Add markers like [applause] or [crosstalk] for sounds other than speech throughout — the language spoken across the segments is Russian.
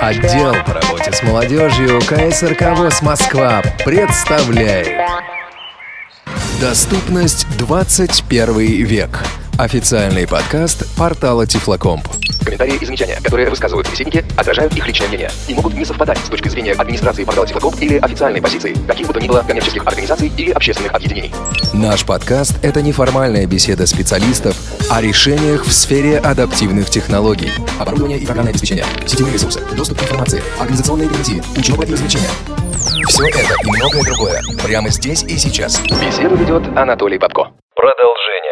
Отдел по работе с молодежью КСРК ВОЗ Москва представляет Доступность 21 век. Официальный подкаст портала Тифлокомп. Комментарии и замечания, которые высказывают собеседники, отражают их личное мнение и могут не совпадать с точки зрения администрации портала Тифлокомп или официальной позиции каких бы то ни было коммерческих организаций или общественных объединений. Наш подкаст – это неформальная беседа специалистов о решениях в сфере адаптивных технологий. Оборудование и программное обеспечение, сетевые ресурсы, доступ к информации, организационные гарантии, учеба и развлечения. Все это и многое другое прямо здесь и сейчас. Беседу ведет Анатолий Бабко. Продолжение.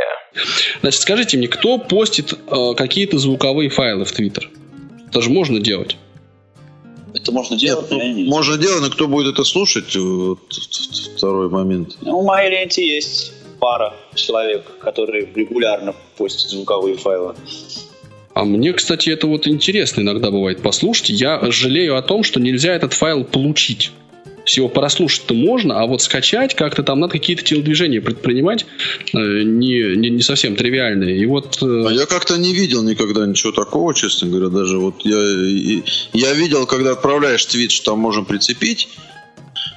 Значит, скажите мне, кто постит э, какие-то звуковые файлы в Твиттер? Это же можно делать. Это можно делать, Нет, но я не можно делать, но кто будет это слушать? Вот, второй момент. Ну, в моей ленте есть пара человек, которые регулярно постят звуковые файлы. А мне, кстати, это вот интересно иногда бывает послушать. Я жалею о том, что нельзя этот файл получить. Всего прослушать-то можно, а вот скачать как-то там надо какие-то телодвижения предпринимать э, не, не, не совсем тривиальные. И вот... э, А я как-то не видел никогда ничего такого, честно говоря. Даже вот я, я видел, когда отправляешь твит, что там можно прицепить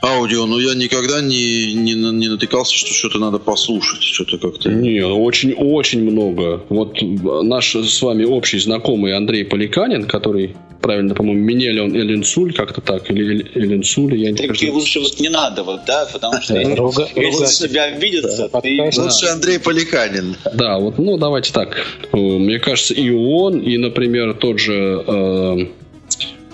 аудио, но я никогда не, не, не натыкался, что что-то надо послушать. Что-то как-то... Не, очень-очень много. Вот э, наш с вами общий знакомый Андрей Поликанин, который, правильно, по-моему, Минелион Эллинсуль, как-то так, или Эль- Эллинсуль, я не Так скажу. и лучше вот не надо, вот, да, потому что если, Руга- если ругать. себя видится, ты... Лучше Андрей Поликанин. Да, вот, ну, давайте так. Э, Мне кажется, и он, и, например, тот же э,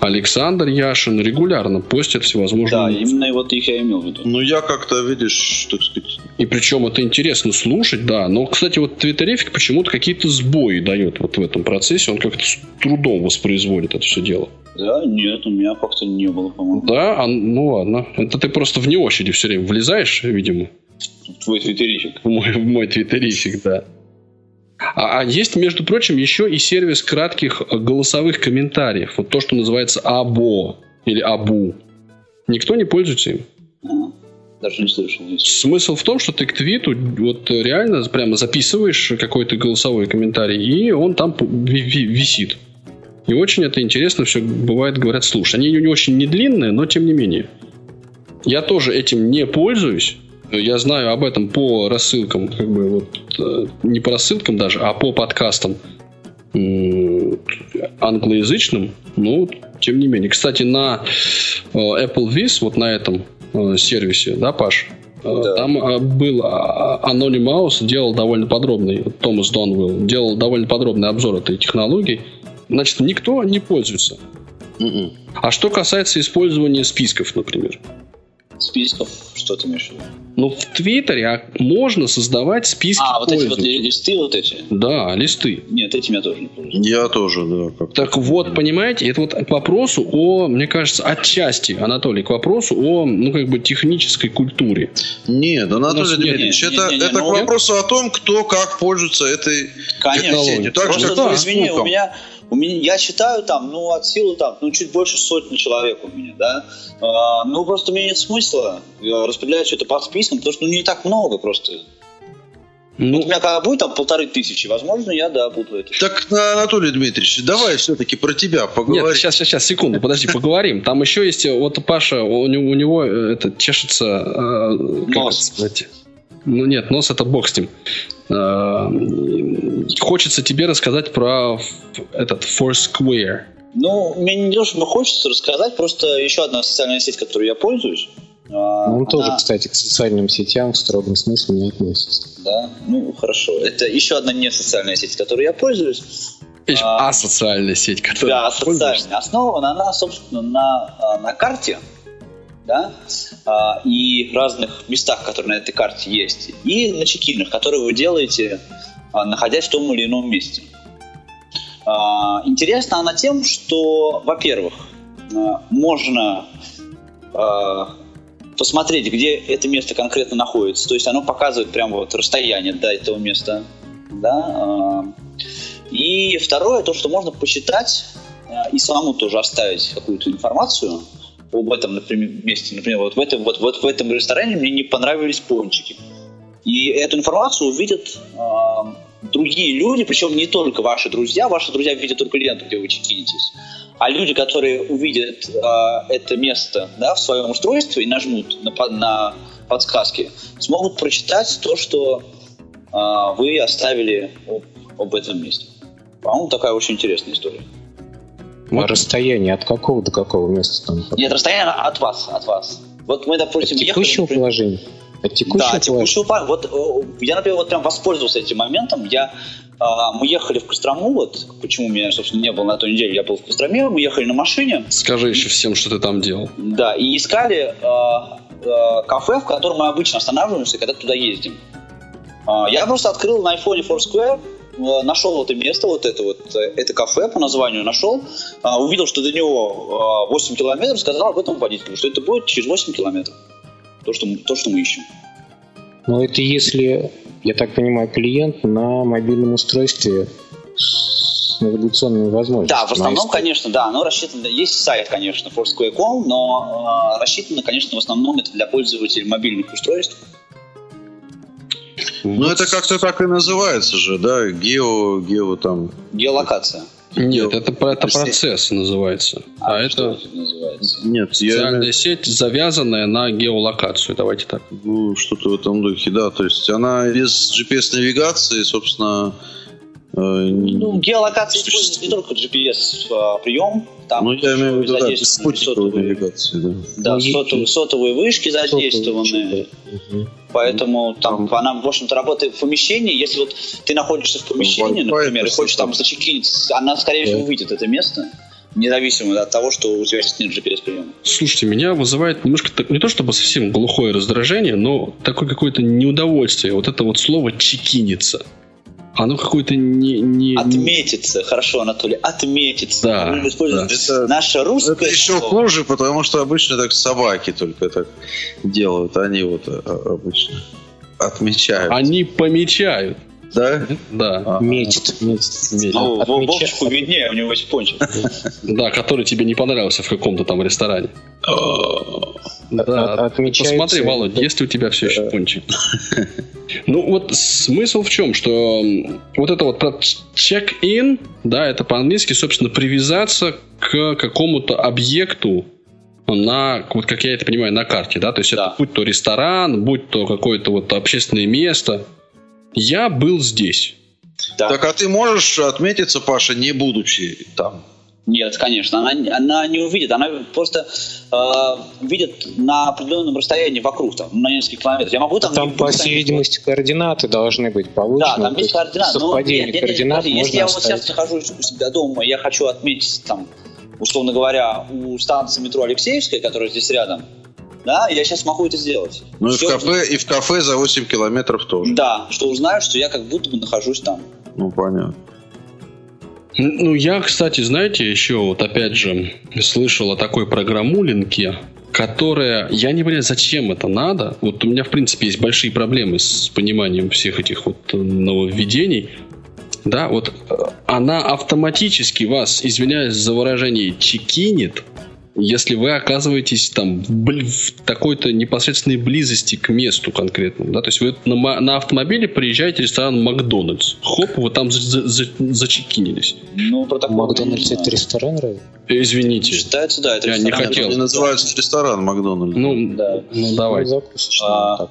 Александр Яшин регулярно постят всевозможные... Да, именно вот их я имел в виду. Ну, я как-то, видишь, так сказать... И причем это интересно слушать, да. Но, кстати, вот Твиттерефик почему-то какие-то сбои дает вот в этом процессе. Он как-то с трудом воспроизводит это все дело. Да, нет, у меня как-то не было, по-моему. Да, а, ну ладно. Это ты просто вне очереди все время влезаешь, видимо, Твой твиттерифик. в мой, в мой твиттерифик, да. А, а есть, между прочим, еще и сервис кратких э, голосовых комментариев. Вот то, что называется АБО или АБУ. Никто не пользуется им. Даже не слышал. Смысл в том, что ты к твиту вот реально прямо записываешь какой-то голосовой комментарий, и он там ви- ви- висит. И очень это интересно все бывает, говорят, слушай. Они не очень не длинные, но тем не менее. Я тоже этим не пользуюсь. Я знаю об этом по рассылкам, как бы вот э, не по рассылкам даже, а по подкастам англоязычным, но тем не менее. Кстати, на э, Apple Viz, вот на этом э, сервисе, да, Паш, Да. там был а, Anonymous, делал довольно подробный, Томас Донвилл, делал довольно подробный обзор этой технологии. Значит, никто не пользуется. М-м. А что касается использования списков, например. Списков, что ты имеешь в виду? Ну, в Твиттере а, можно создавать списки А, вот эти вот листы вот эти? Да, листы. Нет, этим я тоже не пользуюсь. Я тоже, да. Как Так вот, понимаете, это вот к вопросу о, мне кажется, отчасти, Анатолий, к вопросу о, ну, как бы, технической культуре. Нет, Анатолий нет- Дмитриевич, не- это, не- не, это ну- к вопросу о том, кто как пользуется этой Конечно. технологией. Так Просто, ну, извини, у меня, у меня, я считаю там, ну, от силы там, ну, чуть больше сотни человек у меня, да. А, ну, просто мне нет смысла э, распределять все это по спискам, потому что, ну, не так много просто. Ну, Вот у меня когда будет там полторы тысячи, возможно, я, да, буду это. Так, Анатолий Дмитриевич, давай все-таки про тебя поговорим. Нет, сейчас, сейчас, сейчас, секунду, подожди, [laughs] поговорим. Там еще есть, э, вот Паша, у него, у него э, это чешется... э, как Нос. это сказать? Ну нет, нос это бог с ним. Э, Хочется тебе рассказать про этот Foursquare. Ну, мне не то, что хочется рассказать, просто еще одна социальная сеть, которой я пользуюсь. а, Он тоже, она- кстати, к социальным сетям в строгом смысле не относится. Да, ну, хорошо. Это еще одна не социальная сеть, которой я пользуюсь. Есть А. асоциальная сеть, которая... Да, социальная. Основана она, собственно, на, а, на карте, да, а, и разных местах, которые на этой карте есть, и на чекинах, которые вы делаете, а, находясь в том или ином месте. А, Интересна она тем, что, во-первых, можно посмотреть, где это место конкретно находится. То есть оно показывает прямо вот расстояние до этого места. Да? И второе, то, что можно посчитать и самому тоже оставить какую-то информацию об этом например, месте. Например, вот в, этом, вот, вот в этом ресторане мне не понравились пончики. И эту информацию увидят а, другие люди, причем не только ваши друзья, ваши друзья видят только ленту, где вы чекинитесь, а люди, которые увидят э, это место да, в своем устройстве и нажмут на, на подсказки, смогут прочитать то, что э, вы оставили об, об этом месте. По-моему, такая очень интересная история. Вот. А расстояние от какого до какого места там? Нет, расстояние от вас, от вас. Вот мы, допустим, от текущего ехали, положения? От текущего да, текущего положения. Вот я, например, вот прям воспользовался этим моментом. Я, а, мы ехали в Кострому, вот почему меня, собственно, не было на той неделе, я был в Костроме, мы ехали на машине. Скажи еще всем, что ты там делал. Да, и искали а, а, кафе, в котором мы обычно останавливаемся, когда туда ездим. Я просто открыл на iPhone Foursquare, нашел это место, вот это вот, э, это кафе по названию нашел, а, увидел, что до него 8 а, километров, сказал об этом водителю, что это будет через 8 километров. То, что, то, что мы ищем. Ну, это если, я так понимаю, клиент на мобильном устройстве с навигационными возможностями. Да, в основном, конечно, да, оно рассчитано, есть сайт, конечно, Foursquare.com, но э, рассчитано, конечно, в основном это для пользователей мобильных устройств. Ну, это как-то так и называется же, да? Гео, гео там... Геолокация. Нет, это, это процесс называется. А, а это... это называется? Нет, социальная я... сеть, завязанная на геолокацию. Давайте так. Ну, что-то в этом духе, да. То есть она без GPS-навигации, собственно, ну, геолокация использует не только GPS-прием, а, там ну, я имею в виду, да, сотовые, навигации, да. Да, ну, сотовые, сотовые вышки задействованы. Угу. Поэтому там, там она, в общем-то, работает в помещении. Если вот ты находишься в помещении, ну, например, и хочешь там зачекинить, она, скорее всего, увидит это место независимо от того, что у тебя нет GPS-приема. Слушайте, меня вызывает немножко, не то чтобы совсем глухое раздражение, но такое какое-то неудовольствие. Вот это вот слово «чекиниться». Оно какое-то не, не... Отметится, хорошо, Анатолий, отметится. Да, да. Это, наше русское Это еще слово. хуже, потому что обычно так собаки только так делают. Они вот а, обычно отмечают. Они помечают. Да? Да. А, метит. Метит. метит. Ну, Вовчику виднее, у него есть пончик. Да, который тебе не понравился в каком-то там ресторане. Да, посмотри, Володь, есть ли у тебя все еще пончик? [laughs] Ну, вот смысл в чем, что вот это вот check-in, да, это по-английски, собственно, привязаться к какому-то объекту, на, вот как я это понимаю, на карте, да, то есть да. это будь то ресторан, будь то какое-то вот общественное место. Я был здесь. Да. Так а ты можешь отметиться, Паша, не будучи там? Нет, конечно, она, она не увидит, она просто э, видит на определенном расстоянии вокруг, там, на несколько километров. Я могу там... Там, по всей видимости, координаты должны быть получены. Да, там есть координаты. Совпадение нет, нет, координат нет, Если я вот сейчас нахожусь у себя дома, я хочу отметить там, условно говоря, у станции метро Алексеевская, которая здесь рядом, да, я сейчас могу это сделать. Ну и в, кафе, и в кафе за 8 километров тоже. Да, что узнаю, что я как будто бы нахожусь там. Ну, понятно. Ну, я, кстати, знаете, еще вот опять же слышал о такой программулинке, которая... Я не понимаю, зачем это надо. Вот у меня, в принципе, есть большие проблемы с пониманием всех этих вот нововведений. Да, вот э, она автоматически вас, извиняюсь за выражение, чекинит если вы оказываетесь там в, такой-то непосредственной близости к месту конкретному, да, то есть вы на, на автомобиле приезжаете в ресторан Макдональдс, хоп, вы там за, за, зачекинились. Ну, про такой Макдональдс это ресторан, разве? Извините. Считается, да, это Я не хотел. Они называются ресторан Макдональдс. Ну, да. ну давайте. А,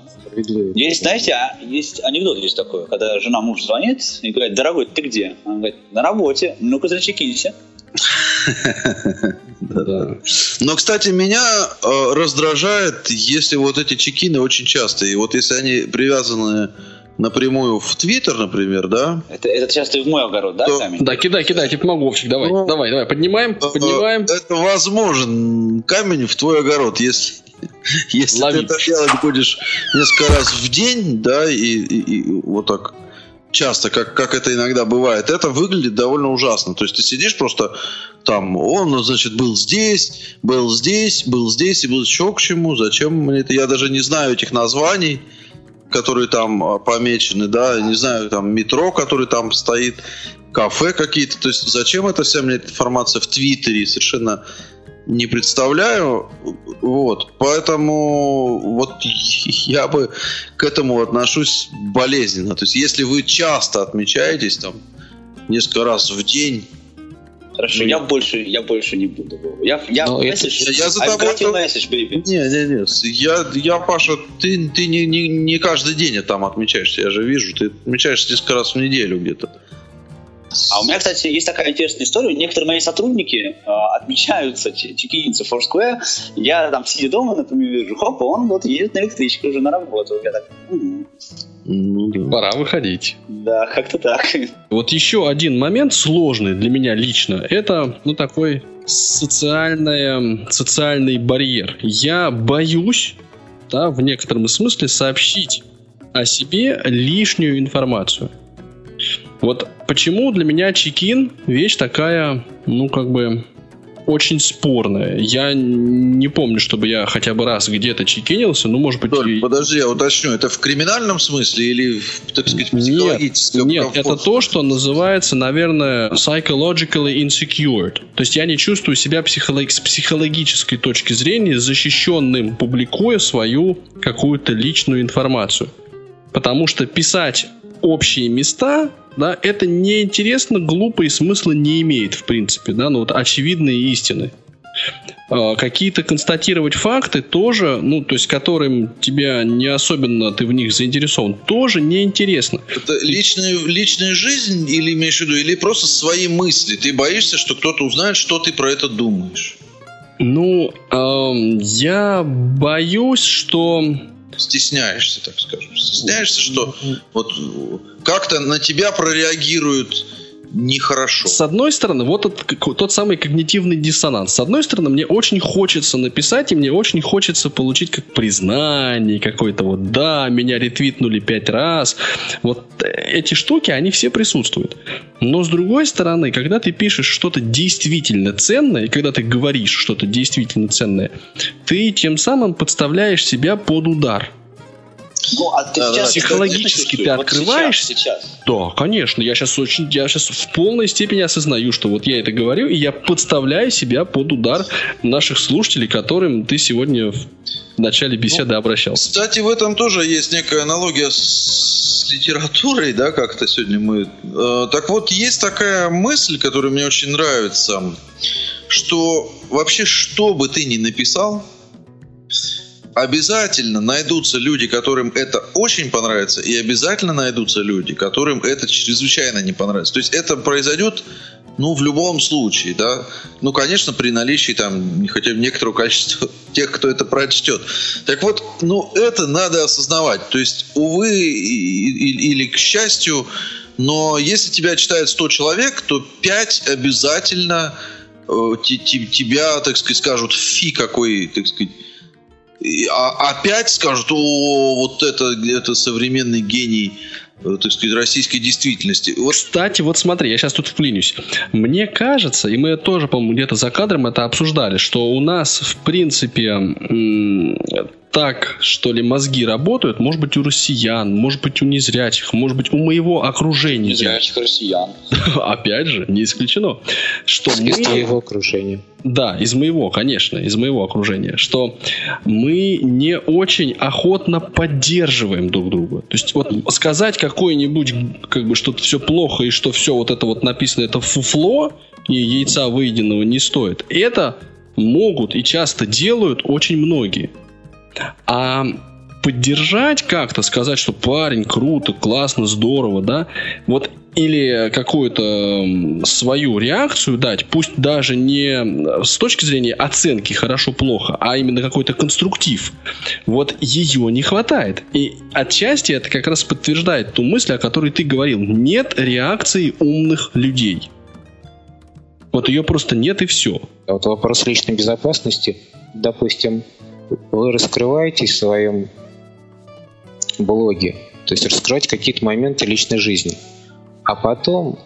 есть, знаете, а, есть анекдот есть такой, когда жена муж звонит и говорит, дорогой, ты где? Он говорит, на работе, ну-ка зачекинься. [laughs] Но, кстати, меня э, раздражает, если вот эти чекины очень частые. И вот если они привязаны напрямую в Твиттер, например, да? Это, это часто и в мой огород, да, то, камень? Да, кидай, кидай, тебе помогу, Вовчик, давай, ну, давай, давай, поднимаем, э, поднимаем. Это возможен камень в твой огород, если, если ты это делать будешь несколько раз в день, да, и, и, и вот так часто, как, как это иногда бывает, это выглядит довольно ужасно. То есть ты сидишь просто там, он, значит, был здесь, был здесь, был здесь и был еще к чему, зачем мне это, я даже не знаю этих названий, которые там а, помечены, да, не знаю, там метро, который там стоит, кафе какие-то, то есть зачем эта вся мне информация в Твиттере, совершенно не представляю. Вот. Поэтому вот я бы к этому отношусь болезненно. То есть, если вы часто отмечаетесь там несколько раз в день, Хорошо, я больше, я больше не буду. Я, я, Ну, это- message, я за тобой то- message, baby. Не, не, не. Я, я Паша, ты, ты не, не, не каждый день там отмечаешься, я же вижу. Ты отмечаешься несколько раз в неделю где-то. А у меня, кстати, есть такая интересная история. Некоторые мои сотрудники а, отмечаются, че- чекинятся в Foursquare. Я там сидя дома, например, вижу, хоп, он вот едет на электричке уже на работу. Я так, «Мгм, Ну да. Пора выходить. да, как-то так. Вот еще один момент сложный для меня лично, это, ну, такой социальная, социальный барьер. Я боюсь, да, в некотором смысле сообщить о себе лишнюю информацию. Вот почему для меня чекин вещь такая, ну, как бы, очень спорная. Я не помню, чтобы я хотя бы раз где-то чекинился, ну, может быть... Толь, и- подожди, я уточню, это в криминальном смысле или, так сказать, Нет, психологическом? Нет, комфорте? это то, что называется, наверное, psychologically insecure. То есть я не чувствую себя психолог- с психологической точки зрения защищенным, публикуя свою какую-то личную информацию. Потому что писать общие места, да, это неинтересно, глупо и смысла не имеет, в принципе, да, ну вот очевидные истины. А, Какие-то констатировать факты тоже, ну, то есть которым тебя не особенно ты в них заинтересован, тоже неинтересно. Это личная, личная жизнь или имеешь в виду, или просто свои мысли? Ты боишься, что кто-то узнает, что ты про это думаешь? Ну, эм, я боюсь, что... Стесняешься, так скажем. Стесняешься, что вот как-то на тебя прореагируют нехорошо. С одной стороны, вот тот, как- тот самый когнитивный диссонанс. С одной стороны, мне очень хочется написать, и мне очень хочется получить как признание какое-то. Вот да, меня ретвитнули пять раз. Вот э, эти штуки, они все присутствуют. Но с другой стороны, когда ты пишешь что-то действительно ценное, и когда ты говоришь что-то действительно ценное, ты тем самым подставляешь себя под удар. Ну, а ты Да, да, сейчас. Психологически ты Вот открываешься? Сейчас, сейчас. Да, конечно. Я сейчас очень, я сейчас в полной степени осознаю, что вот я это говорю, и я подставляю себя под удар наших слушателей, которым ты сегодня в начале беседы обращался. Кстати, в этом тоже есть некая аналогия с литературой, да, как-то сегодня мы... Э, так вот, есть такая мысль, которая мне очень нравится, что вообще что бы ты ни написал, обязательно найдутся люди, которым это очень понравится, и обязательно найдутся люди, которым это чрезвычайно не понравится. То есть это произойдет, ну, в любом случае, да. Ну, конечно, при наличии там хотя бы некоторого количества [laughs] тех, кто это прочтет. Так вот, ну, это надо осознавать. То есть, увы, или к счастью, но если тебя читает 100 человек, то 5 обязательно э, те- те- тебя, так сказать, скажут, фи, какой, так сказать, и, а, опять скажут, о, вот это, это современный гений, э, так сказать, российской действительности. Вот Кстати, вот смотри, я сейчас тут вклинюсь. Мне кажется, и мы тоже, по-моему, где-то за кадром это обсуждали, что у нас, в принципе, так, что ли, мозги работают, может быть, у россиян, может быть, у незрячих, может быть, у моего окружения. Незрячих россиян. [laughs] Опять же, не исключено, что мы... Из твоего окружения. Да, из моего, конечно, из моего окружения, что мы не очень охотно поддерживаем друг друга. То есть вот сказать какое-нибудь, как бы, что все плохо и что все вот это вот написано, это фуфло, и яйца выеденного не стоит, это могут и часто делают очень многие. А поддержать как-то, сказать, что парень, круто, классно, здорово, да, вот или какую-то свою реакцию дать, пусть даже не с точки зрения оценки хорошо-плохо, а именно какой-то конструктив, вот ее не хватает. И отчасти это как раз подтверждает ту мысль, о которой ты говорил. Нет реакции умных людей. Вот ее просто нет и все. А вот вопрос личной безопасности. Допустим, вы раскрываетесь в своем блоге, то есть раскрываете какие-то моменты личной жизни, а потом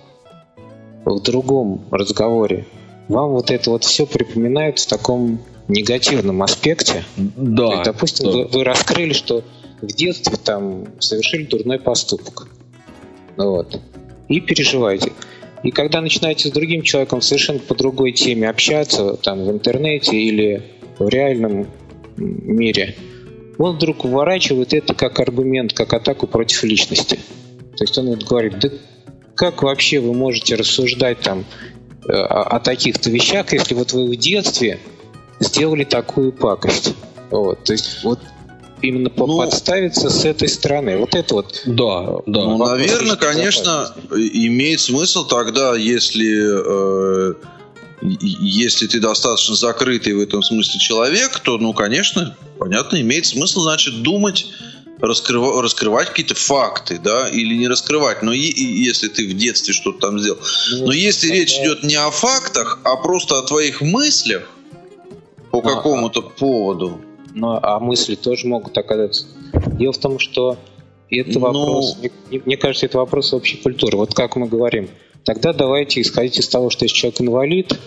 в другом разговоре вам вот это вот все припоминают в таком негативном аспекте. То Да. есть, допустим, да. вы, вы раскрыли, что в детстве там совершили дурной поступок. Вот. И переживаете. И когда начинаете с другим человеком совершенно по другой теме общаться, там в интернете или в реальном мире, он вдруг уворачивает это как аргумент, как атаку против личности. То есть он вот говорит, да как вообще вы можете рассуждать там э, о, о таких-то вещах, если вот вы в детстве сделали такую пакость? Вот, то есть вот именно ну, подставиться с этой стороны. Вот это вот. Да, да. Ну, наверное, конечно, имеет смысл тогда, если э, если ты достаточно закрытый в этом смысле человек, то, ну, конечно, понятно, имеет смысл, значит, думать раскрыв... раскрывать какие-то факты, да, или не раскрывать. Но и, и, если ты в детстве что-то там сделал. Ну, Но если это... речь идет не о фактах, а просто о твоих мыслях по ну, какому-то поводу. Ну, а мысли тоже могут оказаться. Дело в том, что это ну, вопрос, ну... мне, мне кажется, это вопрос общей культуры. Вот как мы говорим, тогда давайте исходить из того, что если человек инвалид,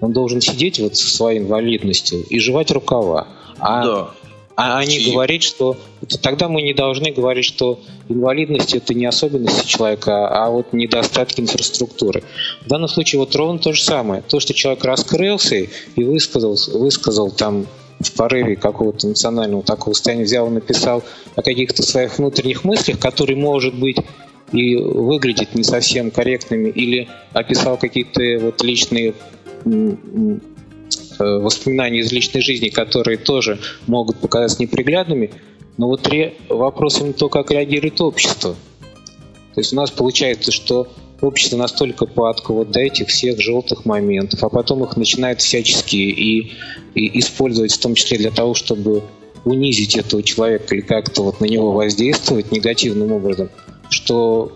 он должен сидеть вот со своей инвалидностью и жевать рукава. А, да. а, не Чьи? говорить, что... Тогда мы не должны говорить, что инвалидность это не особенности человека, а вот недостатки инфраструктуры. В данном случае вот ровно то же самое. То, что человек раскрылся и высказал, высказал там в порыве какого-то национального такого состояния взял и написал о каких-то своих внутренних мыслях, которые, может быть, и выглядят не совсем корректными, или описал какие-то вот личные э, воспоминания из личной жизни, которые тоже могут показаться неприглядными, но вот вопрос именно то, как реагирует общество. То есть у нас получается, что общество настолько падко вот до этих всех желтых моментов, а потом их начинает всячески и, и использовать в том числе для того, чтобы унизить этого человека или как-то вот на него воздействовать негативным образом, что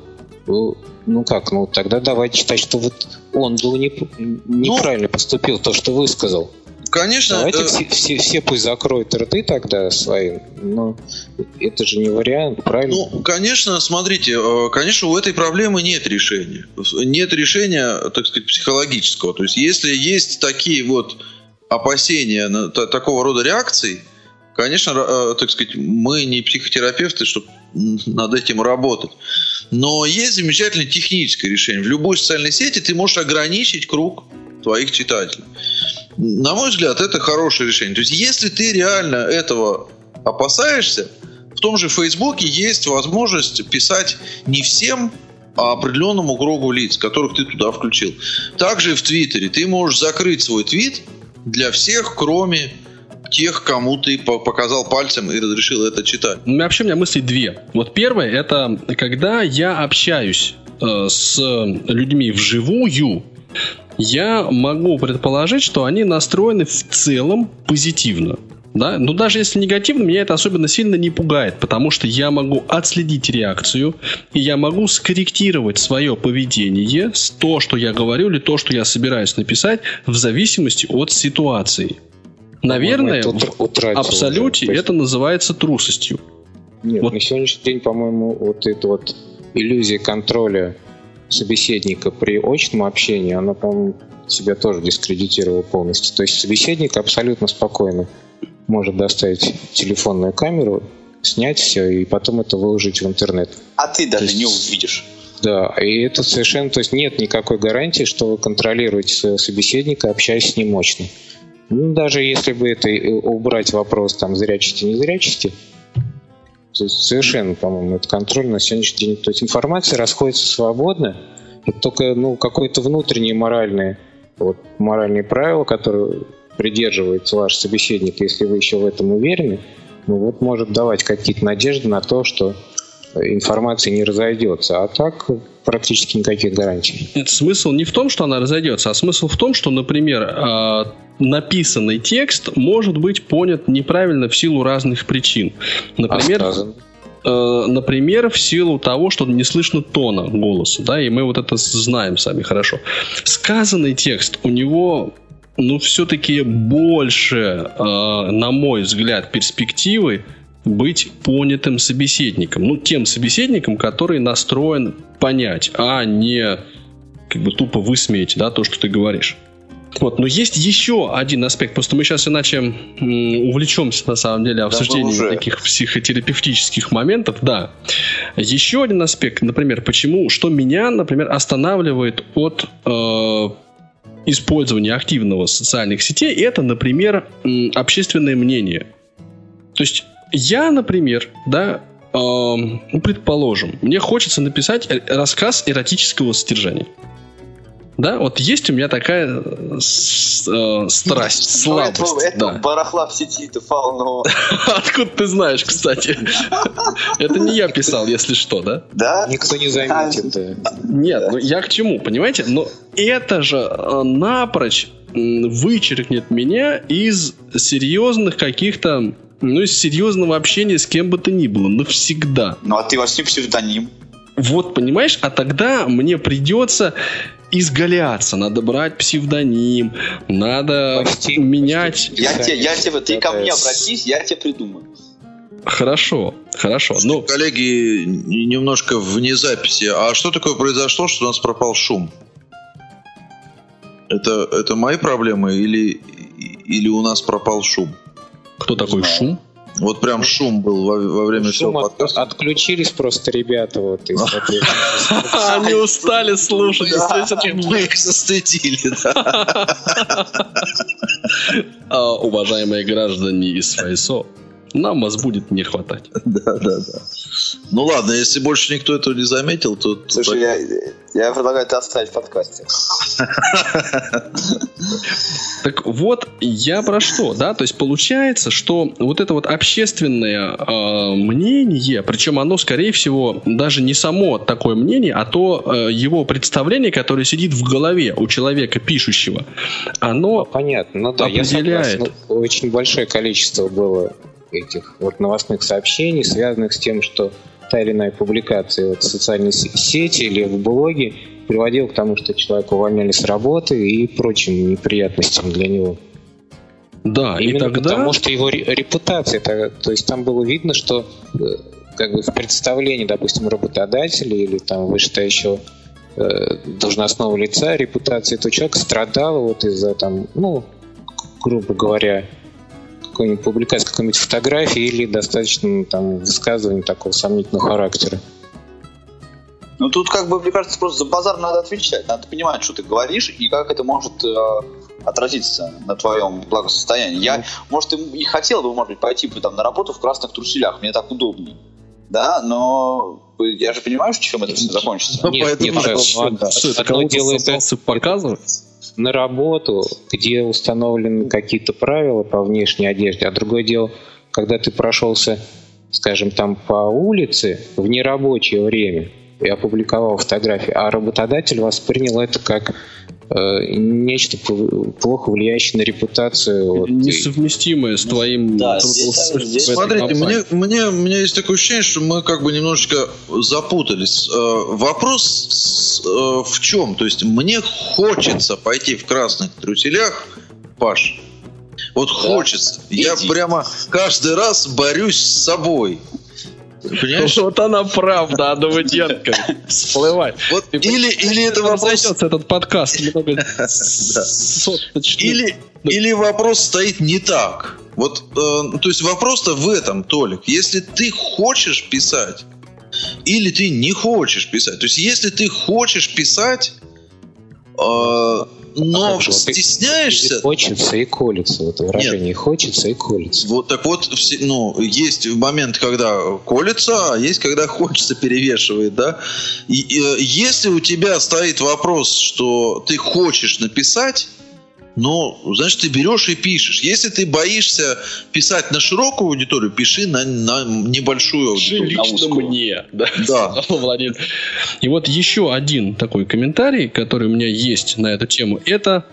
ну как, ну тогда давайте считать, что вот он был не, неправильно ну, поступил, то, что высказал. Конечно. Давайте э... все, все, все пусть закроют рты тогда свои. Но это же не вариант, правильно? Ну, конечно, смотрите, э, конечно, у этой проблемы нет решения. Нет решения, так сказать, психологического. То есть, если есть такие вот опасения на, такого рода реакций, конечно, э, так сказать, мы не психотерапевты, чтобы над этим работать. Но есть замечательное техническое решение. В любой социальной сети ты можешь ограничить круг твоих читателей. На мой взгляд, это хорошее решение. То есть, если ты реально этого опасаешься, в том же Фейсбуке есть возможность писать не всем, а определенному кругу лиц, которых ты туда включил. Также в Твиттере ты можешь закрыть свой твит для всех, кроме тех, кому ты показал пальцем и разрешил это читать. Вообще у меня мысли две. Вот первое, это когда я общаюсь э, с людьми вживую, я могу предположить, что они настроены в целом позитивно. Да? Но даже если негативно, меня это особенно сильно не пугает, потому что я могу отследить реакцию, и я могу скорректировать свое поведение, то, что я говорю, или то, что я собираюсь написать, в зависимости от ситуации. Наверное, в абсолюте уже. это называется трусостью. Нет, вот. на сегодняшний день, по-моему, вот эта вот иллюзия контроля собеседника при очном общении, она, по-моему, себя тоже дискредитировала полностью. То есть собеседник абсолютно спокойно может доставить телефонную камеру, снять все и потом это выложить в интернет. А ты даже есть, не увидишь. Да, и это совершенно, то есть нет никакой гарантии, что вы контролируете своего собеседника, общаясь с ним мощно. Ну, даже если бы это убрать вопрос там зрячести, не зрячести, то есть совершенно, по-моему, это контроль на сегодняшний день. То есть информация расходится свободно, это только ну, какое-то внутреннее моральное, вот, моральные правила, которые придерживается ваш собеседник, если вы еще в этом уверены, ну вот может давать какие-то надежды на то, что информация не разойдется. А так практически никаких гарантий. Смысл не в том, что она разойдется, а смысл в том, что, например, а, написанный текст может быть понят неправильно в силу разных причин. Например, а например, в силу того, что не слышно тона голоса, да, и мы вот это знаем сами хорошо. Сказанный текст у него ну, все-таки больше, э, на мой взгляд, перспективы быть понятым собеседником. Ну, тем собеседником, который настроен понять, а не как бы тупо высмеять, да, то, что ты говоришь. Вот, но есть еще один аспект, просто мы сейчас иначе м, увлечемся на самом деле обсуждением уже. таких психотерапевтических моментов, да. Еще один аспект, например, почему, что меня, например, останавливает от э, использования активного социальных сетей, это, например, м, общественное мнение. То есть я, например, да, эм, ну, предположим, мне хочется написать э- рассказ эротического содержания. Да, вот есть у меня такая э, с- э, страсть, Ну, слабость. этого да. барахла в сети-то полно. [laughs] Откуда ты знаешь, кстати? [laughs] Это не я писал, если что, да? Да? Никто не заметит, да. Нет, ну я к чему, понимаете? Но это же э, напрочь вычеркнет меня из серьезных каких-то, ну, из серьезного общения с кем бы то ни было, навсегда. Ну, а ты возьми псевдоним. Вот, понимаешь, а тогда мне придется изгаляться, надо брать псевдоним, надо Почти- менять. почти Я тебе, я тебе, ты ко мне обратись, я тебе придумаю. Хорошо, хорошо. Ну, Коллеги, немножко вне записи. А что такое произошло, что у нас пропал шум? Это, это мои проблемы или, или у нас пропал шум? Кто такой знаю. шум? Вот прям шум был во, во время Шум всего от- подкаста. отключились просто ребята, вот, и, соответственно, [laughs] Они устали слушать. Мы их застыдили. [laughs] А, уважаемые граждане из ФСО, нам вас будет не хватать. [laughs] Да, да, да. Ну ладно, если больше никто этого не заметил, то... Слушай, я, я предлагаю это оставить в подкасте. [laughs] Так вот, я про что, да? То есть получается, что вот это вот общественное э, мнение, причем оно, скорее всего, даже не само такое мнение, а то э, его представление, которое сидит в голове у человека пишущего, оно понятно. Ну да, я Определяет. согласен. Ну, Очень большое количество было этих вот новостных сообщений, связанных с тем, что та или иная публикация вот в социальной се- сети или в блоге приводила к тому, что человека увольняли с работы и прочим неприятностям для него. да, и Именно тогда потому что его ре- репутация, то, то есть там было видно, что э, как бы в представлении, допустим, работодателя или там вышестоящего э, должностного лица репутация этого человека страдала вот из-за там, ну, грубо говоря, какой-нибудь публикации какой-нибудь фотографии или достаточно ну, там высказывания такого сомнительного характера. Ну тут как бы, мне кажется, просто за базар надо отвечать. Надо понимать, что ты говоришь и как это может э, отразиться на твоем благосостоянии. Я, может, и, и хотел бы, может быть, пойти бы там на работу в красных труселях. Мне так удобнее. Да, но я же понимаю, что чем это все закончится. Ну, Нет, поэтому нет, ну, од- что это одно дело это показывать? На работу, где установлены какие-то правила по внешней одежде, а другое дело, когда ты прошелся, скажем, там по улице в нерабочее время и опубликовал фотографии, а работодатель воспринял это как нечто пл- плохо влияющее на репутацию. вот, и- Несовместимое с твоим Да, трудоустройством здесь- Смотрите, мне, мне, у меня есть такое ощущение, что мы как бы немножечко запутались. Э, Вопрос с- э, в чем? То есть мне хочется пойти в красных труселях, Паш. Вот хочется. Я иди. прямо каждый раз борюсь с собой. Понимаешь? Вот она правда, Анна Воденко. Всплывай. Вот или, или это вопрос этот подкаст много. [laughs] Или, или вопрос стоит не так. Вот, э, то есть вопрос-то в этом, Толик. Если ты хочешь писать, или ты не хочешь писать. То есть если ты хочешь писать, э, но вот и- стесняешься, и хочется и колется. Вот выражение хочется и колется. вот так вот, ну, есть момент, когда колется, а есть, когда хочется, перевешивает, да. И, э, если у тебя стоит вопрос, что ты хочешь написать, ну, значит, ты берешь и пишешь. Если ты боишься писать на широкую аудиторию, пиши на, на небольшую Пиши аудиторию. лично узкую. мне. Да. Да. [laughs] Владимир. И вот еще один такой комментарий, который у меня есть на эту тему, это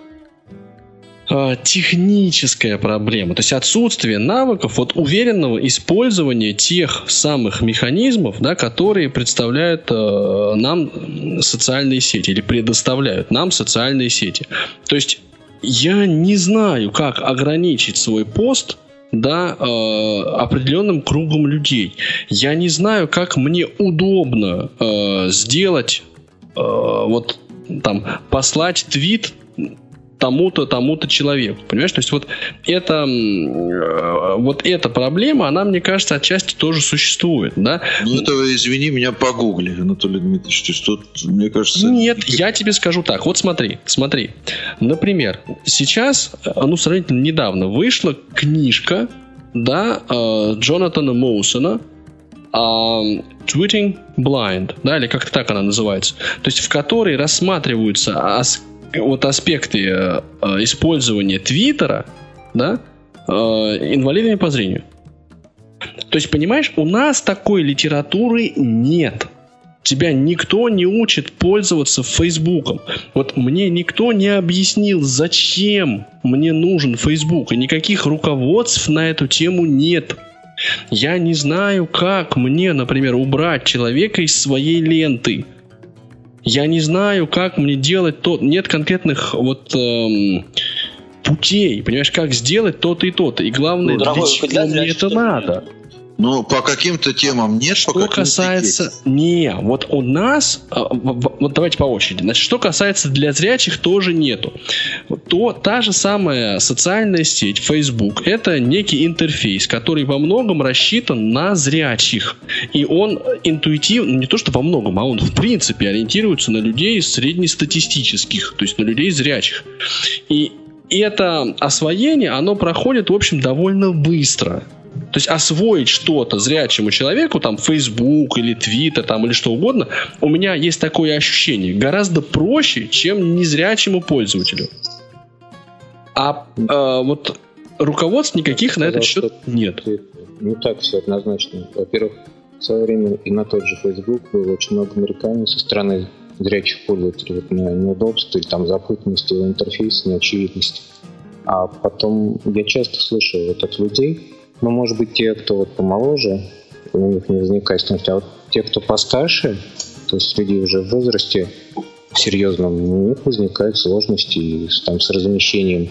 а, техническая проблема, то есть отсутствие навыков вот уверенного использования тех самых механизмов, да, которые представляют э, нам социальные сети или предоставляют нам социальные сети. То есть я не знаю, как ограничить свой пост да, э, определенным кругом людей. Я не знаю, как мне удобно э, сделать, э, вот там, послать твит тому-то, тому-то человеку. Понимаешь? То есть вот это, э, вот эта проблема, она, мне кажется, отчасти тоже существует, да? Ну, это, извини, меня погугли, Анатолий Дмитриевич. То есть тут, мне кажется... Нет, я тебе скажу так. Вот смотри, смотри. Например, сейчас, э, ну, сравнительно недавно вышла книжка, да, э, Джонатана Моусона, Tweeting Blind, да, или как-то так она называется, то есть в которой рассматриваются вот аспекты э, э, использования Твиттера, да, э, инвалидами по зрению. То есть, понимаешь, у нас такой литературы нет. Тебя никто не учит пользоваться Фейсбуком. Вот мне никто не объяснил, зачем мне нужен Фейсбук. И никаких руководств на эту тему нет. Я не знаю, как мне, например, убрать человека из своей ленты. Я не знаю, как мне делать то. Нет конкретных вот эм, путей, понимаешь, как сделать то-то и то-то. И главное, ну, дорогой, для чего мне это надо. Ну, по каким-то темам нет, что касается... Есть. Не, вот у нас... А, вот давайте по очереди. Значит, что касается для зрячих, тоже нету. То та же самая социальная сеть Facebook, это некий интерфейс, который во многом рассчитан на зрячих. И он интуитивно, не то что во многом, а он в принципе ориентируется на людей среднестатистических, то есть на людей зрячих. И это освоение, оно проходит, в общем, довольно быстро. То есть освоить что-то зрячему человеку, там, Facebook или Twitter, там, или что угодно, у меня есть такое ощущение, гораздо проще, чем незрячему пользователю. А э, вот руководств никаких на этот счет нет. Не так все однозначно. Во-первых, в свое время и на тот же Facebook было очень много нареканий со стороны зрячих пользователей вот, на неудобство или там запутанности интерфейса, неочевидности. А потом я часто слышу вот от людей, ну, может быть, те, кто вот помоложе, у них не возникает сложности, а вот те, кто постарше, то есть люди уже в возрасте серьезном, у них возникают сложности там, с размещением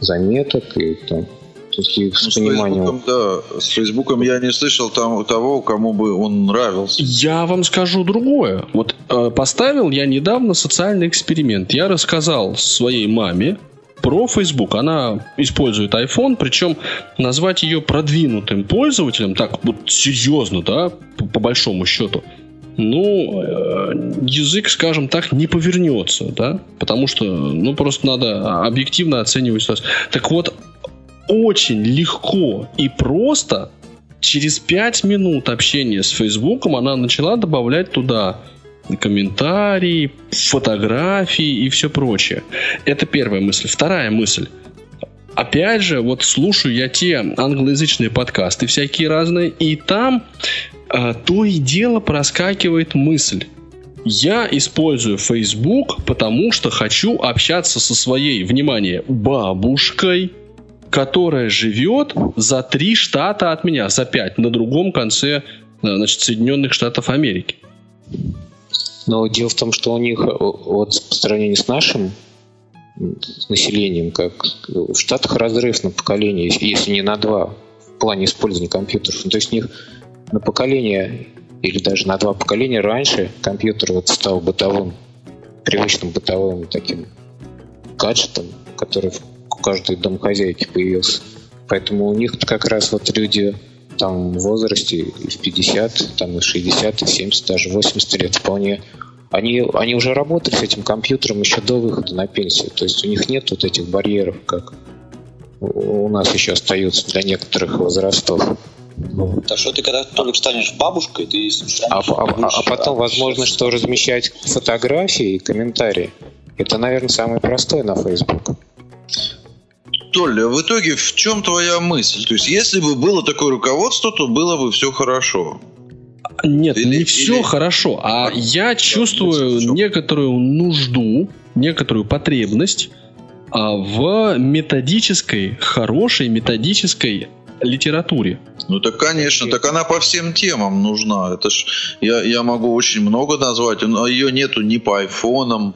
заметок и там, то есть их ну, с пониманием. Фейсбуком, да, с Фейсбуком я не слышал там того, кому бы он нравился. Я вам скажу другое. Вот э, поставил я недавно социальный эксперимент. Я рассказал своей маме, про Facebook. Она использует iPhone, причем назвать ее продвинутым пользователем, так вот серьезно, да, по, по большому счету, ну, э, язык, скажем так, не повернется, да, потому что, ну, просто надо объективно оценивать ситуацию. Так вот, очень легко и просто через 5 минут общения с Фейсбуком она начала добавлять туда комментарии, фотографии и все прочее. Это первая мысль. Вторая мысль. Опять же, вот слушаю я те англоязычные подкасты всякие разные, и там э, то и дело проскакивает мысль. Я использую Facebook, потому что хочу общаться со своей, внимание, бабушкой, которая живет за три штата от меня, за пять, на другом конце э, значит, Соединенных Штатов Америки. Но дело в том, что у них э, вот по сравнению с нашим населением, как в Штатах разрыв на поколение, если не на два, в плане использования компьютеров. Ну, то есть у них на поколение или даже на два поколения раньше компьютер вот стал бытовым, привычным бытовым таким гаджетом, который в каждой домохозяйке появился. Поэтому у них как раз вот люди там в возрасте и в 50, там и 60, и 70, даже 80 лет вполне они, они уже работали с этим компьютером еще до выхода на пенсию. То есть у них нет вот этих барьеров, как у нас еще остаются для некоторых возрастов. Так что ты когда только станешь бабушкой, ты а, а, а, а потом, возможно, что размещать фотографии и комментарии. Это, наверное, самое простое на Facebook. Толя, в итоге в чем твоя мысль? То есть, если бы было такое руководство, то было бы все хорошо. Нет, или, не все или... хорошо, а, а я чувствую некоторую нужду, некоторую потребность а, в методической, хорошей методической литературе. Ну так конечно, так она по всем темам нужна. Это ж я, я могу очень много назвать, но ее нету ни по айфонам,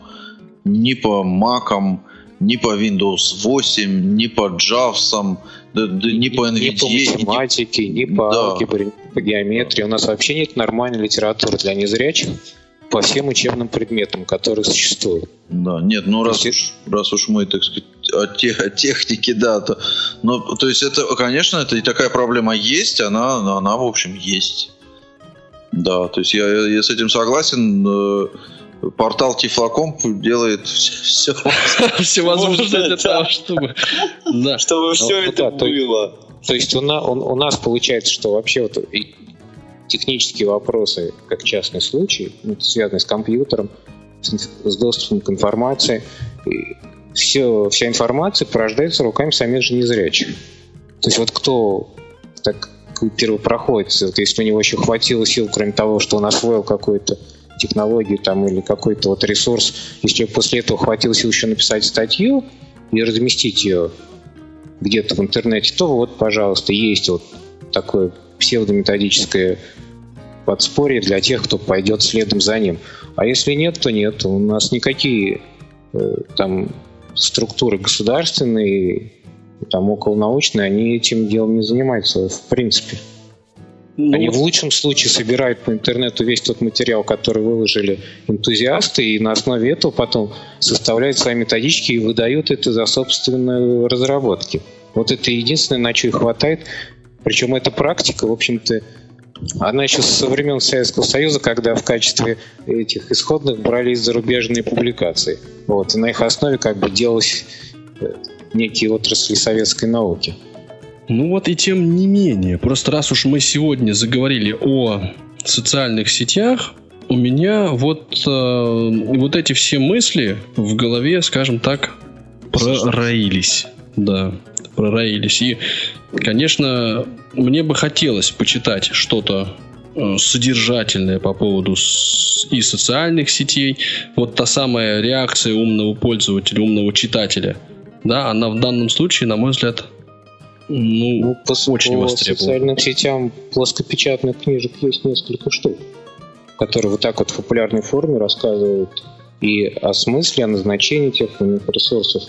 ни по макам, ни по Windows 8, ни по JAWS, да, да, ни по NVIDIA. Ни по математике, ни, ни по да. алгебре, по геометрии. У нас вообще нет нормальной литературы для незрячих по всем учебным предметам, которые существуют. Да, нет, ну раз уж, раз уж мы, так сказать, о, тех, о технике, да, то, ну, то есть это, конечно, это и такая проблема есть, она, она, в общем, есть. Да, то есть я, я с этим согласен. Портал Тифлокомп делает все. [laughs] Всевозможное для Да. того, чтобы... Да. Чтобы все ну это было. То есть у, на- у- у нас получается, что вообще вот и технические вопросы, как частный случай, ну, связанные с компьютером, с, доступом к информации, и все, вся информация порождается руками самих же незрячих. То есть вот кто так первопроходец, вот если у него еще хватило сил, кроме того, что он освоил какую-то технологию там или какой-то вот ресурс, если после этого хватило сил еще написать статью и разместить ее где-то в интернете, то вот, пожалуйста, есть вот такое псевдометодическое подспорье для тех, кто пойдет следом за ним. А если нет, то нет. У нас никакие э, там структуры государственные, там околонаучные, они этим делом не занимаются в принципе. Ну, Они в лучшем случае собирают по интернету весь тот материал, который выложили энтузиасты, и на основе этого потом составляют свои методички и выдают это за собственные разработки. Вот это единственное, на что их хватает. Причем эта практика, в общем-то, она еще со времен Советского Союза, когда в качестве этих исходных брались зарубежные публикации. Вот, и на их основе как бы делались э, некие отрасли советской науки. Ну вот и тем не менее, просто раз уж мы сегодня заговорили о социальных сетях, у меня вот, э, вот эти все мысли в голове, скажем так, пророились. Да, пророились. И, конечно, мне бы хотелось почитать что-то э, содержательное по поводу и социальных сетей. Вот та самая реакция умного пользователя, умного читателя. Да, она в данном случае, на мой взгляд, ну, Ну, по, очень по социальным сетям плоскопечатных книжек есть несколько штук, которые вот так вот в популярной форме рассказывают и о смысле, о назначении тех ресурсов,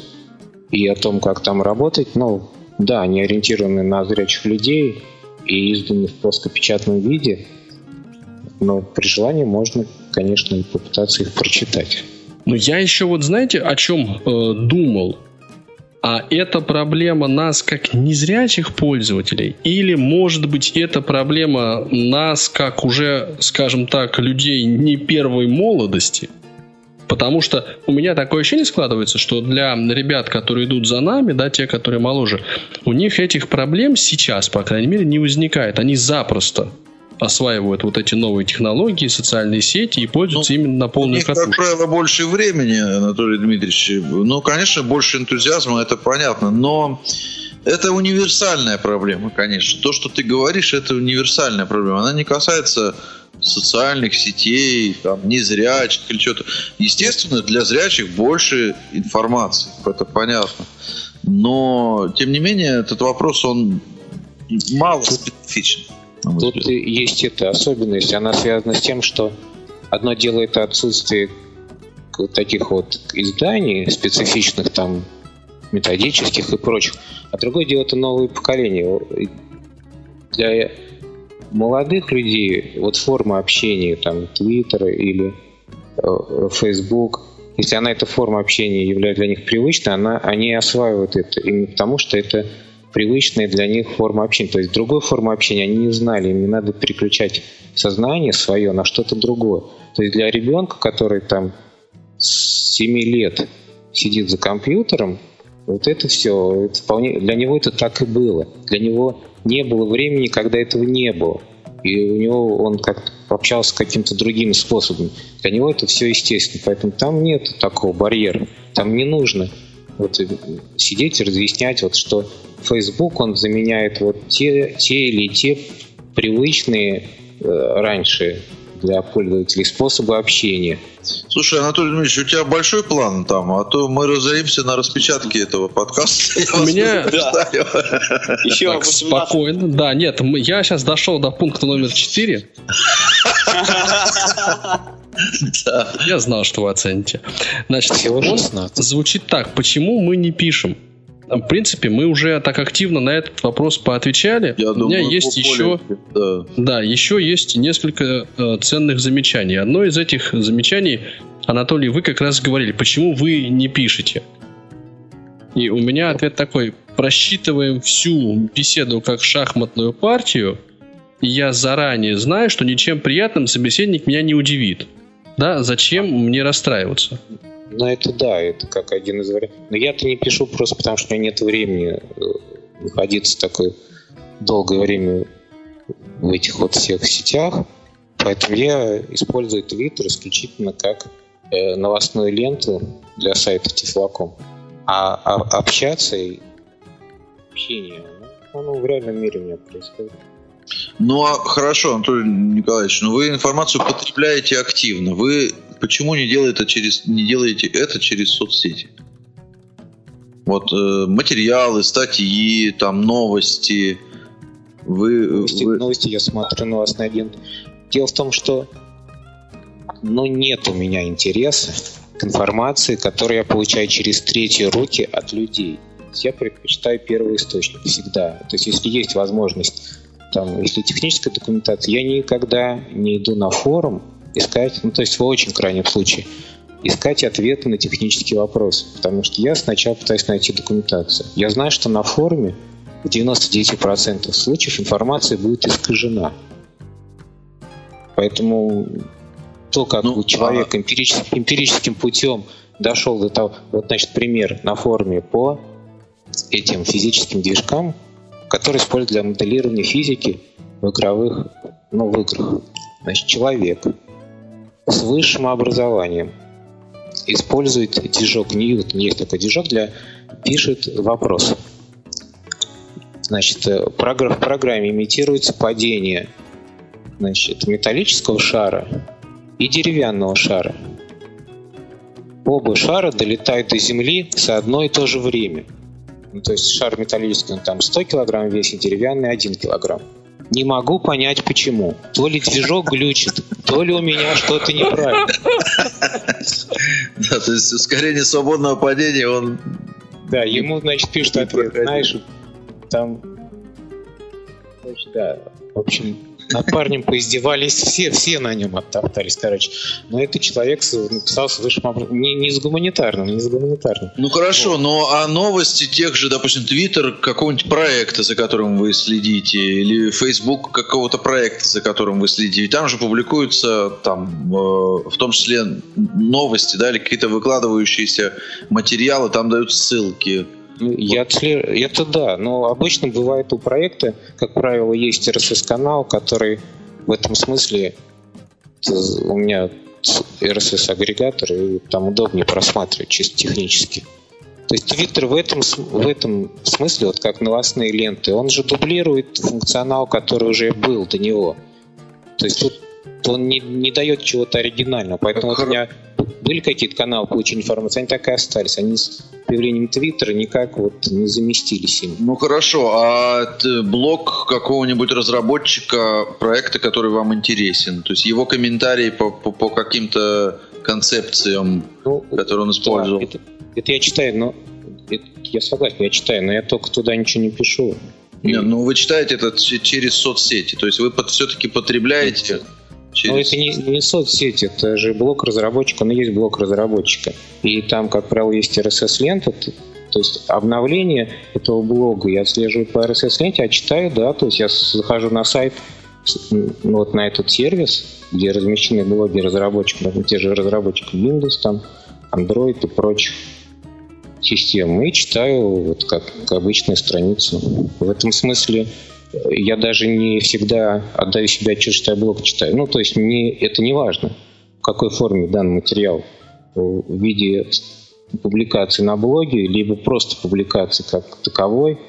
и о том, как там работать. Ну, да, они ориентированы на зрячих людей и изданы в плоскопечатном виде, но при желании можно, конечно, и попытаться их прочитать. Но я еще вот знаете, о чем э, думал? А это проблема нас как незрячих пользователей? Или, может быть, это проблема нас как уже, скажем так, людей не первой молодости? Потому что у меня такое ощущение складывается, что для ребят, которые идут за нами, да, те, которые моложе, у них этих проблем сейчас, по крайней мере, не возникает. Они запросто осваивают вот эти новые технологии, социальные сети и пользуются Ну, именно на полную них, как катушку. правило, больше времени, Анатолий Дмитриевич. Ну, конечно, больше энтузиазма, это понятно. Но это универсальная проблема, конечно. То, что ты говоришь, это универсальная проблема. Она не касается социальных сетей, там, незрячих или что-то. Естественно, для зрячих больше информации. Это понятно. Но, тем не менее, этот вопрос, он мало специфичен. Мой Тут и есть эта особенность, она связана с тем, что одно дело это отсутствие таких вот изданий специфичных там методических и прочих, а другое дело это новое поколение. И Для молодых людей вот форма общения там Твиттер или э, Facebook, если она эта форма общения является для них привычной, она, они осваивают это. Именно потому, что это привычная для них форма общения. То есть другой формы общения они не знали, им не надо переключать сознание свое на что-то другое. То есть для ребенка, который там с 7 лет сидит за компьютером, вот это все, это вполне, для него это так и было. Для него не было времени, когда этого не было. И у него он как-то общался каким-то другим способом. Для него это все естественно. Поэтому там нет такого барьера. Там не нужно вот, э, сидеть и разъяснять, вот, что Facebook он заменяет вот те, те или те привычные э, раньше для пользователей способы общения. Слушай, Анатолий Дмитриевич, у тебя большой план там, а то мы разоримся на распечатке этого подкаста. [laughs] Я У меня- предупреждаю. Еще Так, 18 спокойно. Да, нет, мы- я сейчас дошел до пункта номер 4. [laughs] Да. Я знал, что вы оцените. Значит, Всего он 16. звучит так. Почему мы не пишем? В принципе, мы уже так активно на этот вопрос поотвечали. Я У думаю, меня есть еще, Да. да, еще есть несколько э, ценных замечаний. Одно из этих замечаний, Анатолий, вы как раз говорили, почему вы не пишете. И у меня ответ такой: просчитываем всю беседу как шахматную партию, и я заранее знаю, что ничем приятным собеседник меня не удивит. Да, зачем мне расстраиваться? Ну, это да, это как один из вариантов. Но я-то не пишу просто потому, что у меня нет времени э, находиться такое долгое время в этих вот всех сетях. Поэтому я использую Twitter исключительно как э, новостную ленту для сайта Тифлаком. А, а общаться и общение, ну, оно в реальном мире у меня происходит. Ну, а хорошо, Анатолий Николаевич, но вы информацию потребляете активно. Вы почему не делаете это через, не делаете это через соцсети? Вот э, материалы, статьи, там новости. Вы, Новости, вы- новости я смотрю новостный агент. Дело в том, что ну, нет у меня интереса к информации, которую я получаю через третьи руки от людей. Я предпочитаю первый источник всегда. То есть если есть возможность, там, если техническая документация, я никогда не иду на форум искать, ну то есть в очень крайнем случае, искать ответы на технические вопросы. Потому что я сначала пытаюсь найти документацию. Я знаю, что на форуме в 99% случаев информация будет искажена. Поэтому то, как Ну, человек эмпирическим, эмпирическим путем дошел до того, вот, значит, пример на форуме по этим физическим движкам, которые используют для моделирования физики в игровых, ну, в играх. Значит, человек с высшим образованием использует движок Ньютон, есть такой движок для пишет вопрос. Значит, э, в программе имитируется падение значит, металлического шара и деревянного шара. Оба шара долетают до Земли в одно и то же время. Ну, то есть шар металлический, он там 100 килограмм весит, деревянный 1 килограмм. Не могу понять почему. То ли движок глючит, то ли у меня что-то неправильно. [laughs] да, то есть ускорение свободного падения, он Да, ему, значит, пишут ответ, знаешь, там... Короче, да, в общем, над парнем поиздевались, все, все на нем оттоптались, короче. Но этот человек написал с высшим образованием, не, не с гуманитарным, не с гуманитарным. Ну хорошо, но а новости тех же, допустим, Твиттер какого-нибудь проекта, за которым вы следите, или Facebook какого-то проекта, за которым вы следите, ведь там же публикуются там э, в том числе новости, да, или какие-то выкладывающиеся материалы, там дают ссылки. Я отслеживаю, это да, но обычно бывает у проекта, как правило, есть RSS-канал, который в этом смысле т- у меня RSS-агрегатор, и там удобнее просматривать чисто технически. То есть Twitter в этом, в этом смысле, вот как новостные ленты, он же дублирует функционал, который уже был до него. То есть тут он не, не дает чего-то оригинального. Поэтому вот у меня были какие-то каналы получения информации, они так и остались. Они появлением Твиттера никак вот не заместились им. Ну хорошо, а блог какого-нибудь разработчика проекта, который вам интересен, то есть его комментарии по, по, по каким-то концепциям, Ну, которые он использовал. Да, это, это я читаю, но это- я согласен, я читаю, но я только туда ничего не пишу. Не, ну вы читаете это через соцсети, то есть вы все-таки потребляете Но через... это не, не соцсети, это же блок разработчика, но есть блок разработчика. И там, как правило, есть RSS-лента, то есть обновление этого блога я отслеживаю по RSS-ленте, а читаю, да, то есть я захожу на сайт, ну, вот на этот сервис, где размещены блоги разработчиков, ну, те же разработчики Windows, там, Android и прочих систем, и читаю вот как, как обычную страницу. В этом смысле я даже не всегда отдаю себе отчет, что я блог читаю. Ну, то есть мне это не важно, в какой форме данный материал. В виде публикации на блоге, либо просто публикации как таковой.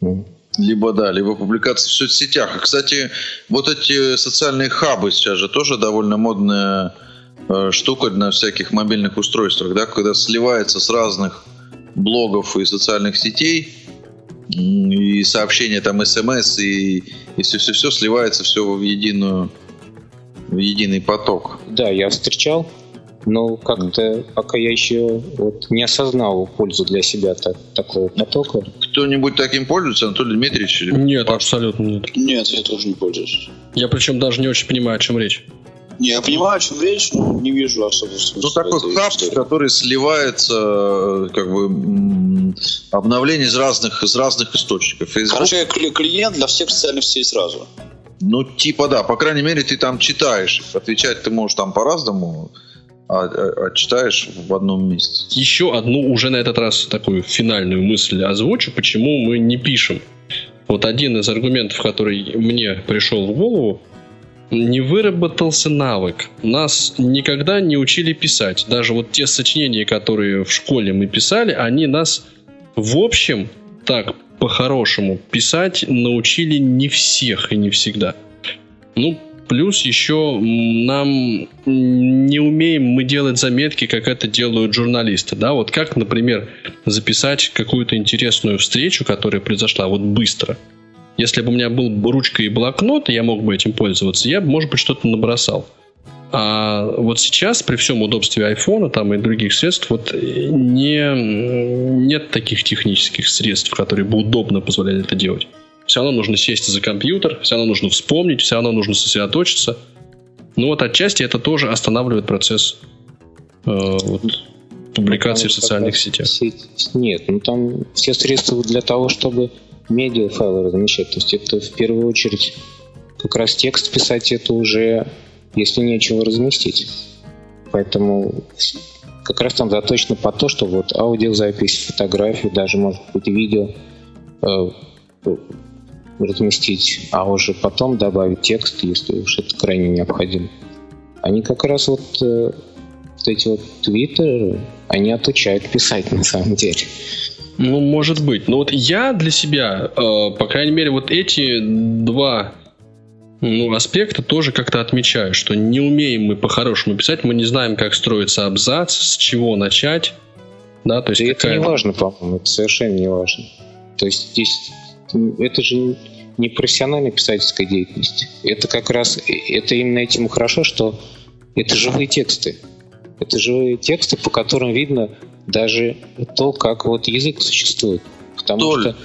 Ну, Либо да, либо публикации в соцсетях. Кстати, вот эти социальные хабы сейчас же тоже довольно модная э, штука на всяких мобильных устройствах, да, когда сливается с разных блогов и социальных сетей и сообщения там смс и и все все все сливается все в единую в единый поток. Да, я встречал Но как-то пока я еще вот не осознал пользу для себя так, такого потока. Кто-нибудь таким пользуется, Анатолий Дмитриевич? Или... Нет, абсолютно нет. Нет, я тоже не пользуюсь. Я причем даже не очень понимаю, о чем речь. Не, я понимаю, о чем речь, но не вижу особо смысла. Ну, такой хаб, который сливается э, как бы м, обновление из разных, из разных источников. Facebook, Короче, клиент для всех социальных сетей сразу. ну, типа да, по крайней мере, ты там читаешь. Отвечать ты можешь там по-разному, а, а- а читаешь в одном месте. Еще одну уже на этот раз такую финальную мысль озвучу, почему мы не пишем. Вот один из аргументов, который мне пришел в голову, не выработался навык. Нас никогда не учили писать. Даже вот те сочинения, которые в школе мы писали, они нас в общем так по-хорошему писать научили не всех и не всегда. Ну, плюс еще нам не умеем мы делать заметки, как это делают журналисты. Да, вот как, например, записать какую-то интересную встречу, которая произошла вот быстро. Если бы у меня был бы ручка и блокнот, и я мог бы этим пользоваться, я бы, может быть, что-то набросал. А вот сейчас, при всем удобстве айфона там, и других средств, вот э, не, нет таких технических средств, которые бы удобно позволяли это делать. Все равно нужно сесть за компьютер, все равно нужно вспомнить, все равно нужно сосредоточиться. Ну вот отчасти это тоже останавливает процесс э, вот, публикации Там в социальных сетях. сеть- Нет, ну там все средства для того, чтобы медиафайлы размещать. То есть это в первую очередь как раз текст писать это уже, если нечего разместить. Поэтому как раз там заточено по то, что вот аудиозапись, фотографии, даже может быть видео э, разместить, а уже потом добавить текст, если уж это крайне необходимо. Они как раз вот э, вот эти вот твиттеры, они отучают писать на самом деле. Ну, может быть. Но вот я для себя, э, по крайней мере, вот эти два ну, аспекта тоже как-то отмечаю, что не умеем мы по-хорошему писать, мы не знаем, как строится абзац, с чего начать. Да, то есть это какая- не важно, по-моему, это совершенно не важно. То есть здесь это же не профессиональная писательская деятельность. Это как раз, э, это именно этим и хорошо, что это живые тексты. Это живые тексты, по которым видно даже то, как вот язык существует. Потому Толь, что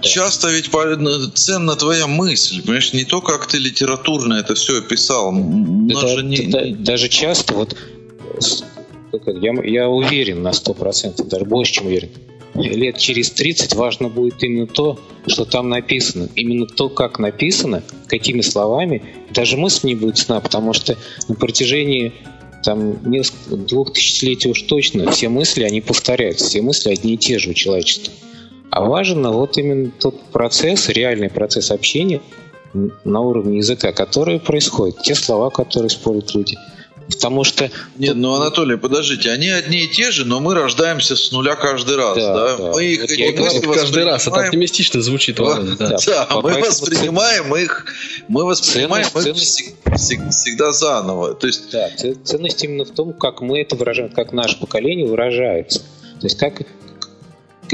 Часто ведь ценна твоя мысль, понимаешь, не то, как ты литературно это все описал. Же не- да- даже часто вот это, я, я уверен на 100%, даже больше, чем уверен. Лет через 30 важно будет именно то, что там написано. Именно то, как написано, какими словами. Даже мысль не будет сна, потому что на протяжении там несколько, двух тысячелетий уж точно все мысли, они повторяются. Все мысли одни и те же у человечества. А важен вот именно тот процесс, реальный процесс общения на уровне языка, который происходит, те слова, которые используют люди. Потому что Нет, ну Анатолий, подождите, они одни и те же, но мы рождаемся с нуля каждый раз, Да, да? да. Мы их Вот эти я и говорю, мысли каждый раз это воспринимаем- оптимистично звучит, да. Да. Да, мы воспринимаем их, мы воспринимаем их Ценность- всег- всег- всегда заново. То есть Да, ценность именно в том, как мы это выражаем, как наше поколение выражается. То есть как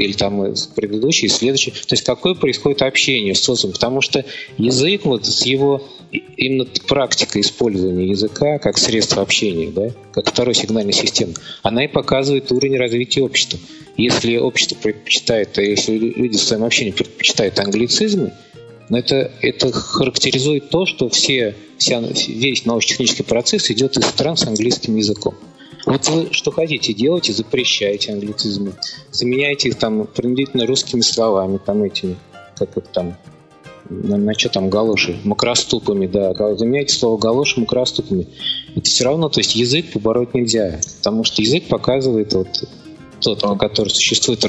или там предыдущий, следующий. То есть какое происходит общение с социумом. Потому что язык вот с его именно практика использования языка как средство общения, да, как второй сигнальной системы, она и показывает уровень развития общества. Если общество предпочитает, а если люди в своем общении предпочитают англицизмы, но это, это характеризует то, что все, вся, весь научно-технический процесс идет из стран с английским языком. Вот вы что хотите, делайте, запрещайте англицизмы, заменяйте их там принудительно русскими словами, там этими, как их там, на, на что там, галоши, макроступами, да, заменяйте слово галоши макроступами. Это все равно, то есть язык побороть нельзя, потому что язык показывает вот тот, который существует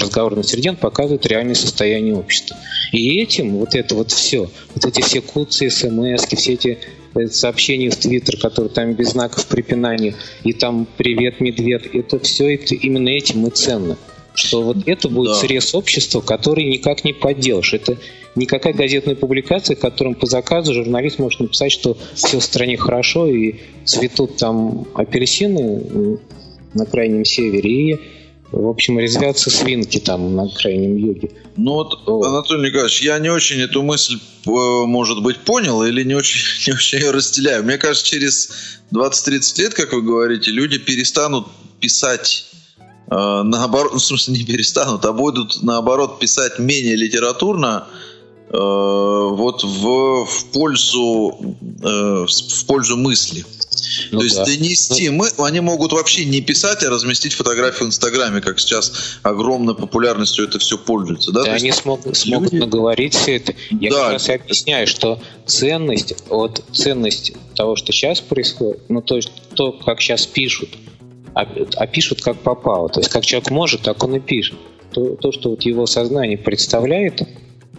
среде, он показывает реальное состояние общества. И этим вот это вот все, вот эти все куцы, смс, все эти э, сообщения в Твиттер, которые там без знаков препинания, и там «Привет, медведь», это все это именно этим и ценно. Что вот это будет Да. срез общества, который никак не подделаешь. Это никакая газетная публикация, в котором по заказу журналист может написать, что все в стране хорошо и цветут там апельсины на крайнем севере, и в общем, резвятся свинки там на крайнем юге. Ну вот, вот, Анатолий Николаевич, я не очень эту мысль, э, может быть, понял или не очень, [laughs] не очень ее разделяю. Мне кажется, через 20-30 лет, как вы говорите, люди перестанут писать э, наоборот, [laughs] ну, в смысле не перестанут, а будут наоборот писать менее литературно, вот в, в пользу э, в пользу мысли. Ну, То есть да. донести мы, они могут вообще не писать, а разместить фотографию в Инстаграме, как сейчас огромной популярностью это все пользуется. Да, да они есть, смогут, люди... смогут наговорить все это. Я да. как раз и объясняю, что ценность, вот ценность того, что сейчас происходит, ну то есть то, как сейчас пишут, а, а пишут как попало. То есть как человек может, так он и пишет. То, то что вот его сознание представляет,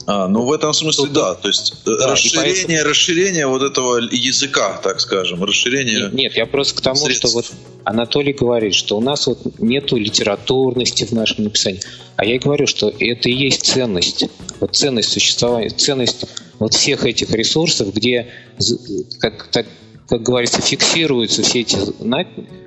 а, ну в этом смысле Тут, да, то есть э, да, расширение, поэтому... расширение вот этого языка, так скажем, расширение. Нет, нет я просто к тому, средств. что вот Анатолий говорит, что у нас вот нету литературности в нашем написании, а я говорю, что это и есть ценность, вот ценность существования, ценность вот всех этих ресурсов, где как так как говорится, фиксируются все эти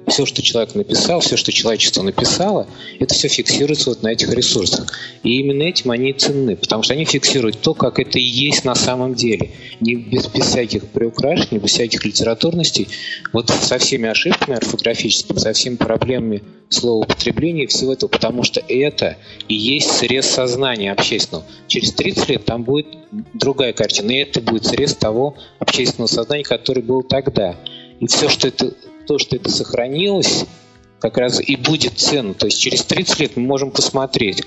все, что человек написал, все, что человечество написало, это все фиксируется вот на этих ресурсах. И именно этим они и ценны, потому что они фиксируют то, как это и есть на самом деле. Не без, без всяких приукрашений, без всяких литературностей, вот со всеми ошибками орфографическими, со всеми проблемами словоупотребления и всего этого, потому что это и есть срез сознания общественного. Через 30 лет там будет другая картина, и это будет срез того общественного сознания, который был тогда. И все, что это то, что это сохранилось, как раз и будет ценно. То есть через 30 лет мы можем посмотреть,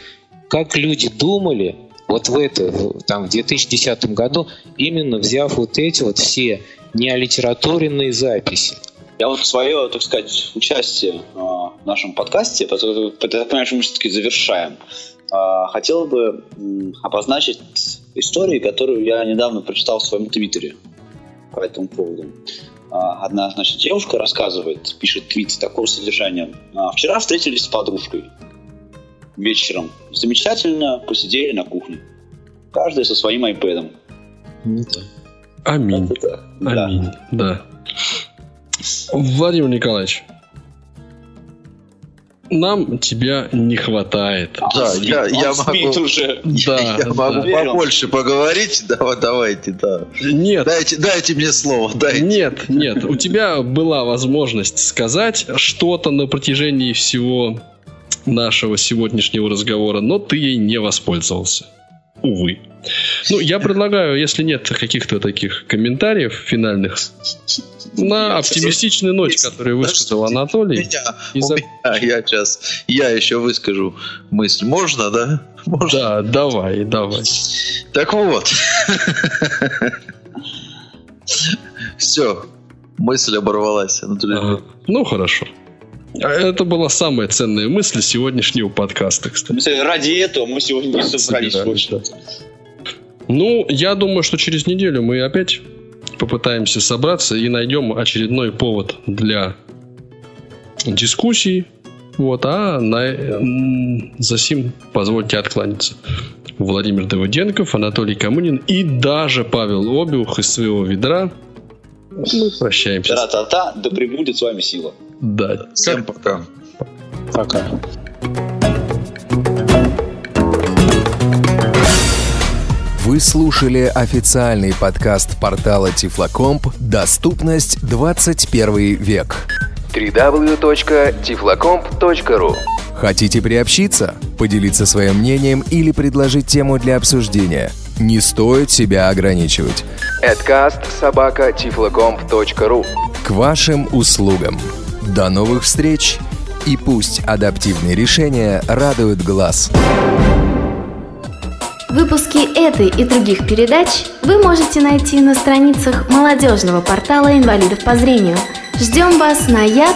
как люди думали вот в это, там, в 2010 году, именно взяв вот эти вот все неолитературенные записи. Я вот свое, так сказать, участие в нашем подкасте, потому что, мы все-таки завершаем, а, хотел бы обозначить истории, которую я недавно прочитал в своем твиттере по этому поводу. А, одна, значит, девушка рассказывает, пишет твит такого содержания. «А, Вчера встретились с подружкой вечером. Замечательно посидели на кухне. Каждый со своим айпэдом. Ну Аминь. Аминь, да. Владимир Николаевич, нам тебя не хватает. Да, а, я, я могу, уже. Да, [laughs] я могу побольше поговорить. Давай, давайте, да. Нет. Дайте, дайте мне слово. Дайте. Нет, нет. У тебя была возможность сказать что-то на протяжении всего нашего сегодняшнего разговора, но ты ей не воспользовался. Увы. Ну, я предлагаю, если нет каких-то таких комментариев финальных, на оптимистичной ноте, которую высказал Анатолий. Меня, из-за... меня, я сейчас, я еще выскажу мысль. Можно, да? Можно? Да, давай, давай. Так вот. Все, мысль оборвалась, Анатолий. Ну, хорошо. А это была самая ценная мысль сегодняшнего подкаста, кстати. Ради этого мы сегодня не собрались. Да. Ну, я думаю, что через неделю мы опять попытаемся собраться и найдем очередной повод для дискуссий. Вот, а на, за сим позвольте откланяться. Владимир Давыденков, Анатолий Камынин и даже Павел Обиух из своего ведра. Мы прощаемся. Та-та-та, да пребудет с вами сила. Да. Всем пока. Пока. Вы слушали официальный подкаст портала Тифлокомп «Доступность 21 век» www.tiflocomp.ru Хотите приобщиться, поделиться своим мнением или предложить тему для обсуждения? Не стоит себя ограничивать. Adcast собака К вашим услугам. До новых встреч и пусть адаптивные решения радуют глаз. Выпуски этой и других передач вы можете найти на страницах молодежного портала инвалидов по зрению. Ждем вас на я.ксрк.ру.